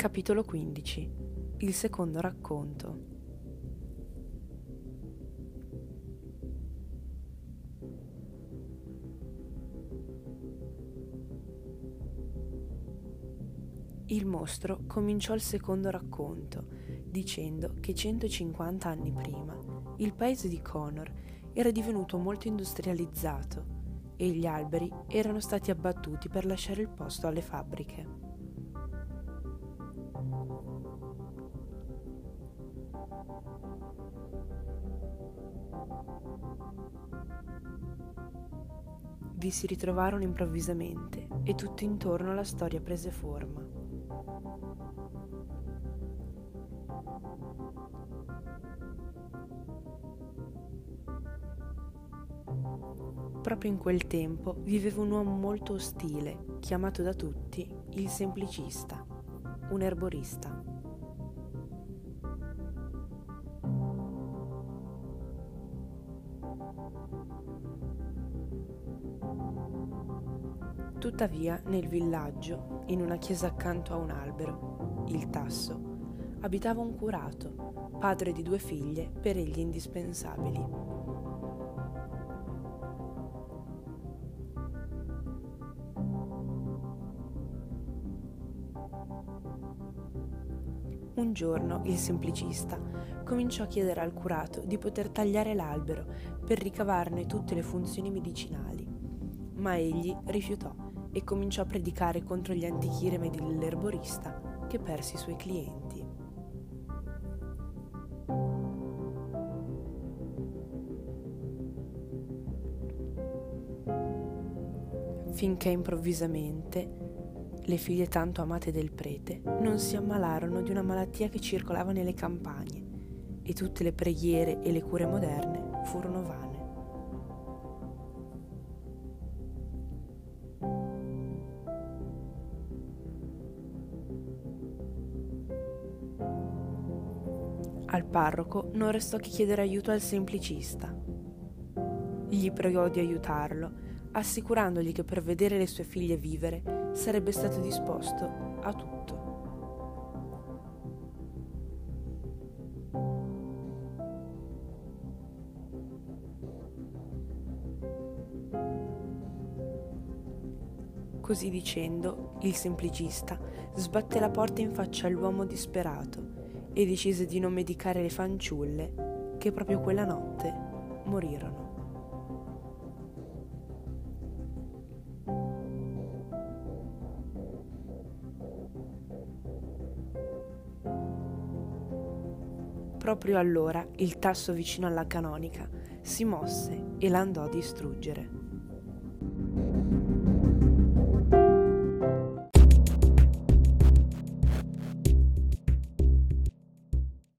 Capitolo 15 Il secondo racconto Il mostro cominciò il secondo racconto dicendo che 150 anni prima il paese di Connor era divenuto molto industrializzato e gli alberi erano stati abbattuti per lasciare il posto alle fabbriche. Vi si ritrovarono improvvisamente e tutto intorno la storia prese forma. Proprio in quel tempo viveva un uomo molto ostile, chiamato da tutti il semplicista, un erborista. Tuttavia, nel villaggio, in una chiesa accanto a un albero, il Tasso, abitava un curato, padre di due figlie per egli indispensabili. Un giorno il semplicista cominciò a chiedere al curato di poter tagliare l'albero per ricavarne tutte le funzioni medicinali, ma egli rifiutò e cominciò a predicare contro gli antichi rimedi dell'erborista che perse i suoi clienti. Finché improvvisamente le figlie tanto amate del prete non si ammalarono di una malattia che circolava nelle campagne e tutte le preghiere e le cure moderne furono vane. Al parroco non restò che chiedere aiuto al semplicista. Gli pregò di aiutarlo, assicurandogli che per vedere le sue figlie vivere sarebbe stato disposto a tutto. Così dicendo, il semplicista sbatté la porta in faccia all'uomo disperato e decise di non medicare le fanciulle che proprio quella notte morirono. Proprio allora il tasso vicino alla canonica si mosse e la andò a distruggere.